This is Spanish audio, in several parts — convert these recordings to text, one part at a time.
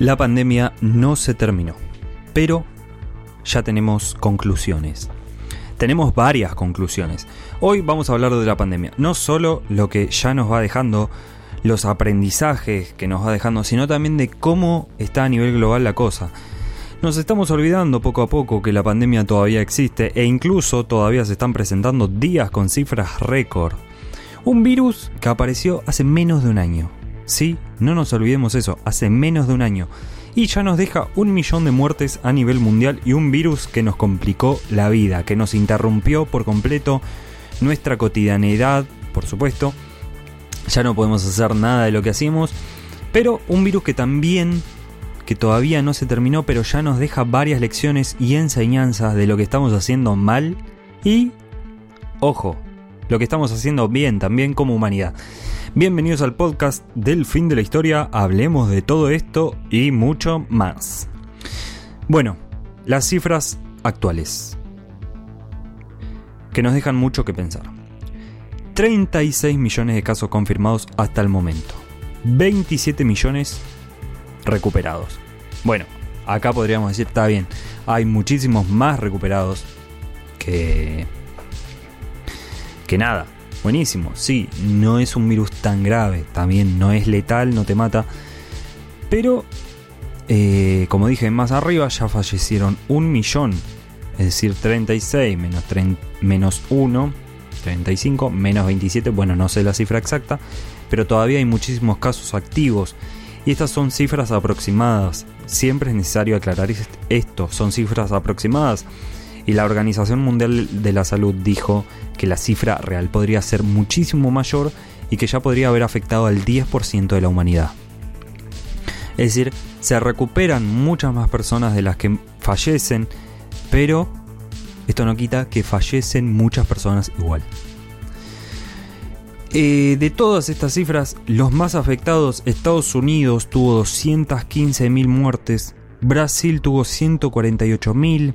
La pandemia no se terminó, pero ya tenemos conclusiones. Tenemos varias conclusiones. Hoy vamos a hablar de la pandemia, no solo lo que ya nos va dejando, los aprendizajes que nos va dejando, sino también de cómo está a nivel global la cosa. Nos estamos olvidando poco a poco que la pandemia todavía existe e incluso todavía se están presentando días con cifras récord. Un virus que apareció hace menos de un año. Sí, no nos olvidemos eso, hace menos de un año. Y ya nos deja un millón de muertes a nivel mundial y un virus que nos complicó la vida, que nos interrumpió por completo nuestra cotidianidad, por supuesto. Ya no podemos hacer nada de lo que hacíamos. Pero un virus que también, que todavía no se terminó, pero ya nos deja varias lecciones y enseñanzas de lo que estamos haciendo mal y, ojo, lo que estamos haciendo bien también como humanidad. Bienvenidos al podcast del fin de la historia, hablemos de todo esto y mucho más. Bueno, las cifras actuales, que nos dejan mucho que pensar. 36 millones de casos confirmados hasta el momento, 27 millones recuperados. Bueno, acá podríamos decir, está bien, hay muchísimos más recuperados que... que nada, Buenísimo, sí, no es un virus tan grave, también no es letal, no te mata. Pero, eh, como dije más arriba, ya fallecieron un millón. Es decir, 36 menos, menos 1, 35, menos 27, bueno, no sé la cifra exacta, pero todavía hay muchísimos casos activos. Y estas son cifras aproximadas. Siempre es necesario aclarar esto, son cifras aproximadas y la Organización Mundial de la Salud dijo que la cifra real podría ser muchísimo mayor y que ya podría haber afectado al 10% de la humanidad. Es decir, se recuperan muchas más personas de las que fallecen, pero esto no quita que fallecen muchas personas igual. Eh, de todas estas cifras, los más afectados, Estados Unidos tuvo 215.000 muertes, Brasil tuvo 148.000,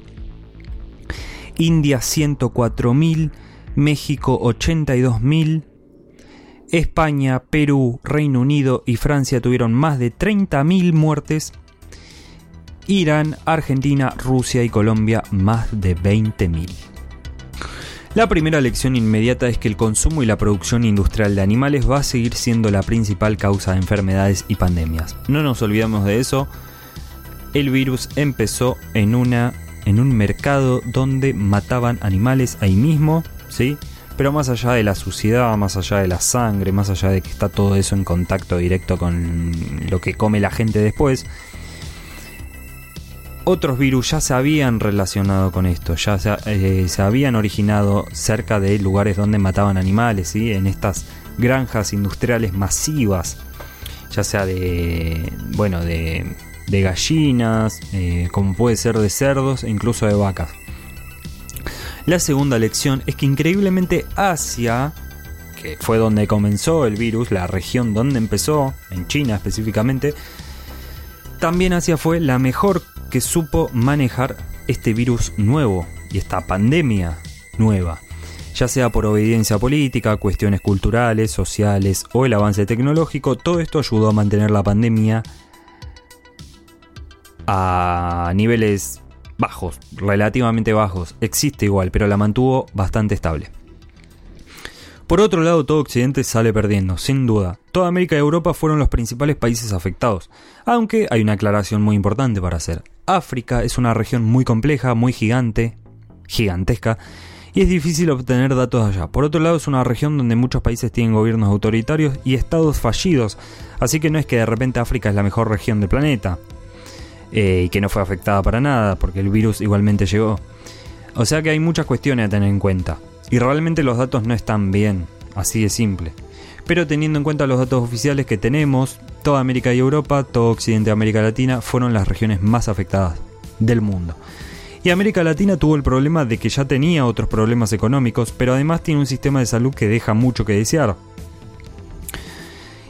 India 104.000, México 82.000, España, Perú, Reino Unido y Francia tuvieron más de 30.000 muertes, Irán, Argentina, Rusia y Colombia más de 20.000. La primera lección inmediata es que el consumo y la producción industrial de animales va a seguir siendo la principal causa de enfermedades y pandemias. No nos olvidemos de eso. El virus empezó en una en un mercado donde mataban animales ahí mismo, ¿sí? Pero más allá de la suciedad, más allá de la sangre, más allá de que está todo eso en contacto directo con lo que come la gente después, otros virus ya se habían relacionado con esto, ya se, eh, habían originado cerca de lugares donde mataban animales, ¿sí? en estas granjas industriales masivas, ya sea de, bueno, de de gallinas, eh, como puede ser de cerdos e incluso de vacas. La segunda lección es que increíblemente Asia, que fue donde comenzó el virus, la región donde empezó, en China específicamente, también Asia fue la mejor que supo manejar este virus nuevo y esta pandemia nueva, ya sea por obediencia política, cuestiones culturales, sociales o el avance tecnológico, todo esto ayudó a mantener la pandemia a niveles bajos, relativamente bajos. Existe igual, pero la mantuvo bastante estable. Por otro lado, todo Occidente sale perdiendo, sin duda. Toda América y Europa fueron los principales países afectados, aunque hay una aclaración muy importante para hacer. África es una región muy compleja, muy gigante, gigantesca, y es difícil obtener datos allá. Por otro lado, es una región donde muchos países tienen gobiernos autoritarios y estados fallidos, así que no es que de repente África es la mejor región del planeta. Eh, y que no fue afectada para nada, porque el virus igualmente llegó. O sea que hay muchas cuestiones a tener en cuenta. Y realmente los datos no están bien, así de simple. Pero teniendo en cuenta los datos oficiales que tenemos, toda América y Europa, todo Occidente y América Latina fueron las regiones más afectadas del mundo. Y América Latina tuvo el problema de que ya tenía otros problemas económicos, pero además tiene un sistema de salud que deja mucho que desear.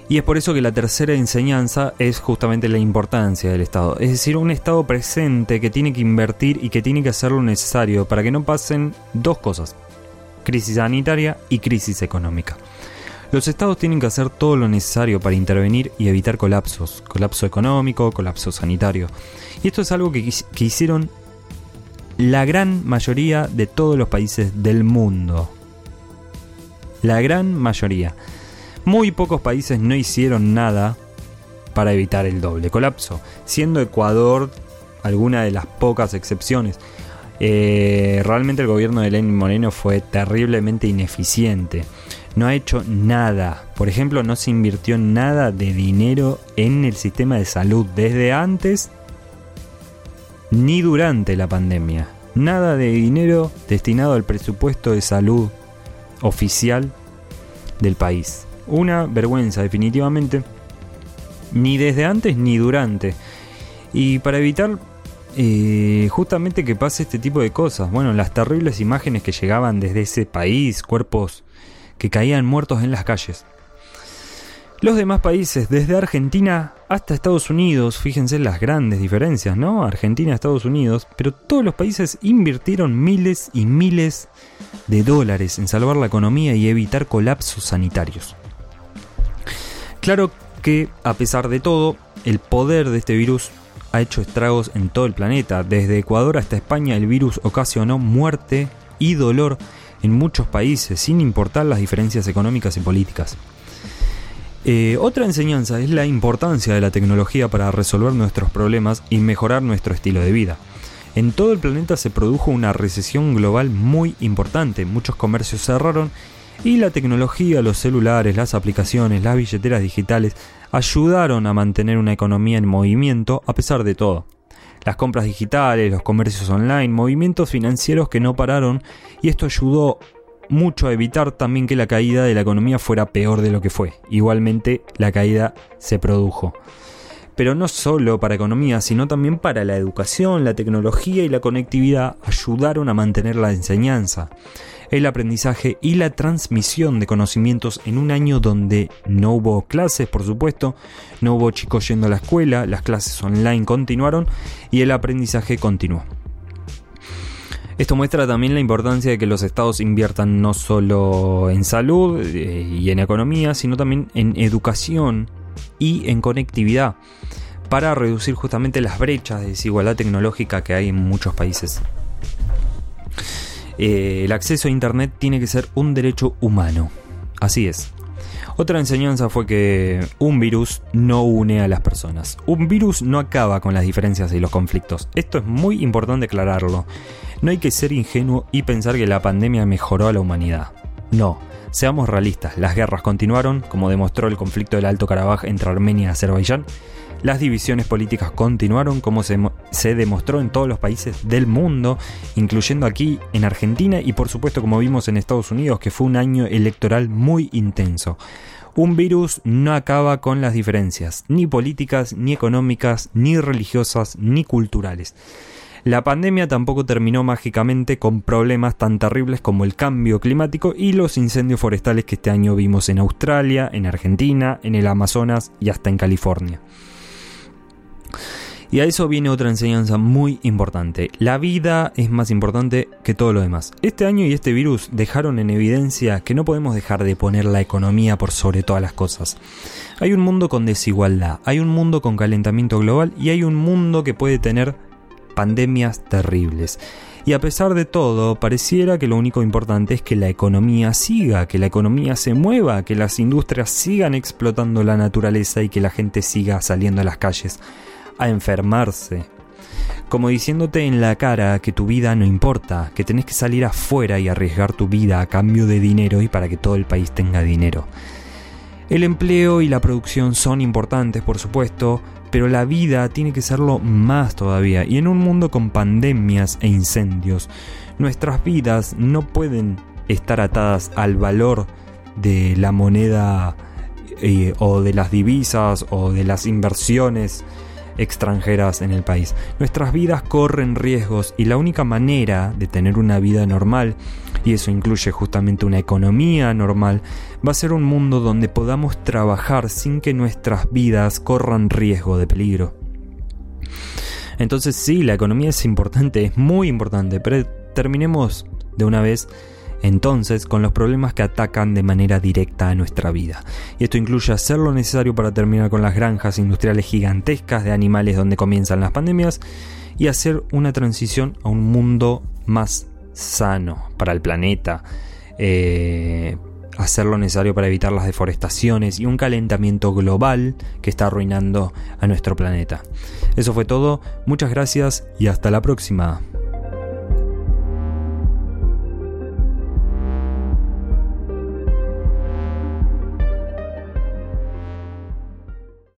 Y es por eso que la tercera enseñanza es justamente la importancia del Estado. Es decir, un Estado presente que tiene que invertir y que tiene que hacer lo necesario para que no pasen dos cosas. Crisis sanitaria y crisis económica. Los estados tienen que hacer todo lo necesario para intervenir y evitar colapsos, colapso económico, colapso sanitario. Y esto es algo que, que hicieron la gran mayoría de todos los países del mundo. La gran mayoría. Muy pocos países no hicieron nada para evitar el doble colapso, siendo Ecuador alguna de las pocas excepciones. Eh, realmente el gobierno de Lenin Moreno fue terriblemente ineficiente. No ha hecho nada. Por ejemplo, no se invirtió nada de dinero en el sistema de salud desde antes ni durante la pandemia. Nada de dinero destinado al presupuesto de salud oficial del país. Una vergüenza, definitivamente. Ni desde antes ni durante. Y para evitar eh, justamente que pase este tipo de cosas. Bueno, las terribles imágenes que llegaban desde ese país, cuerpos que caían muertos en las calles. Los demás países, desde Argentina hasta Estados Unidos, fíjense las grandes diferencias, ¿no? Argentina, Estados Unidos, pero todos los países invirtieron miles y miles de dólares en salvar la economía y evitar colapsos sanitarios. Claro que, a pesar de todo, el poder de este virus ha hecho estragos en todo el planeta. Desde Ecuador hasta España el virus ocasionó muerte y dolor en muchos países, sin importar las diferencias económicas y políticas. Eh, otra enseñanza es la importancia de la tecnología para resolver nuestros problemas y mejorar nuestro estilo de vida. En todo el planeta se produjo una recesión global muy importante, muchos comercios cerraron y la tecnología, los celulares, las aplicaciones, las billeteras digitales ayudaron a mantener una economía en movimiento a pesar de todo. Las compras digitales, los comercios online, movimientos financieros que no pararon y esto ayudó mucho a evitar también que la caída de la economía fuera peor de lo que fue. Igualmente la caída se produjo. Pero no solo para economía, sino también para la educación, la tecnología y la conectividad ayudaron a mantener la enseñanza el aprendizaje y la transmisión de conocimientos en un año donde no hubo clases, por supuesto, no hubo chicos yendo a la escuela, las clases online continuaron y el aprendizaje continuó. Esto muestra también la importancia de que los estados inviertan no solo en salud eh, y en economía, sino también en educación y en conectividad para reducir justamente las brechas de desigualdad tecnológica que hay en muchos países. Eh, el acceso a Internet tiene que ser un derecho humano. Así es. Otra enseñanza fue que un virus no une a las personas. Un virus no acaba con las diferencias y los conflictos. Esto es muy importante aclararlo. No hay que ser ingenuo y pensar que la pandemia mejoró a la humanidad. No, seamos realistas, las guerras continuaron, como demostró el conflicto del Alto Karabaj entre Armenia y Azerbaiyán, las divisiones políticas continuaron como se, demostró en todos los países del mundo, incluyendo aquí en Argentina y por supuesto como vimos en Estados Unidos, que fue un año electoral muy intenso. Un virus no acaba con las diferencias, ni políticas, ni económicas, ni religiosas, ni culturales. La pandemia tampoco terminó mágicamente con problemas tan terribles como el cambio climático y los incendios forestales que este año vimos en Australia, en Argentina, en el Amazonas y hasta en California. Y a eso viene otra enseñanza muy importante. La vida es más importante que todo lo demás. Este año y este virus dejaron en evidencia que no podemos dejar de poner la economía por sobre todas las cosas. Hay un mundo con desigualdad, hay un mundo con calentamiento global y hay un mundo que puede tener pandemias terribles. Y a pesar de todo, pareciera que lo único importante es que la economía siga, que la economía se mueva, que las industrias sigan explotando la naturaleza y que la gente siga saliendo a las calles a enfermarse. Como diciéndote en la cara que tu vida no importa, que tenés que salir afuera y arriesgar tu vida a cambio de dinero y para que todo el país tenga dinero. El empleo y la producción son importantes, por supuesto, pero la vida tiene que serlo más todavía. Y en un mundo con pandemias e incendios, nuestras vidas no pueden estar atadas al valor de la moneda eh, o de las divisas o de las inversiones extranjeras en el país. Nuestras vidas corren riesgos y la única manera de tener una vida normal, y eso incluye justamente una economía normal, va a ser un mundo donde podamos trabajar sin que nuestras vidas corran riesgo de peligro. Entonces sí, la economía es importante, es muy importante, pero terminemos de una vez entonces con los problemas que atacan de manera directa a nuestra vida. Y esto incluye hacer lo necesario para terminar con las granjas industriales gigantescas de animales donde comienzan las pandemias y hacer una transición a un mundo más sano para el planeta. Eh, hacer lo necesario para evitar las deforestaciones y un calentamiento global que está arruinando a nuestro planeta. Eso fue todo, muchas gracias y hasta la próxima.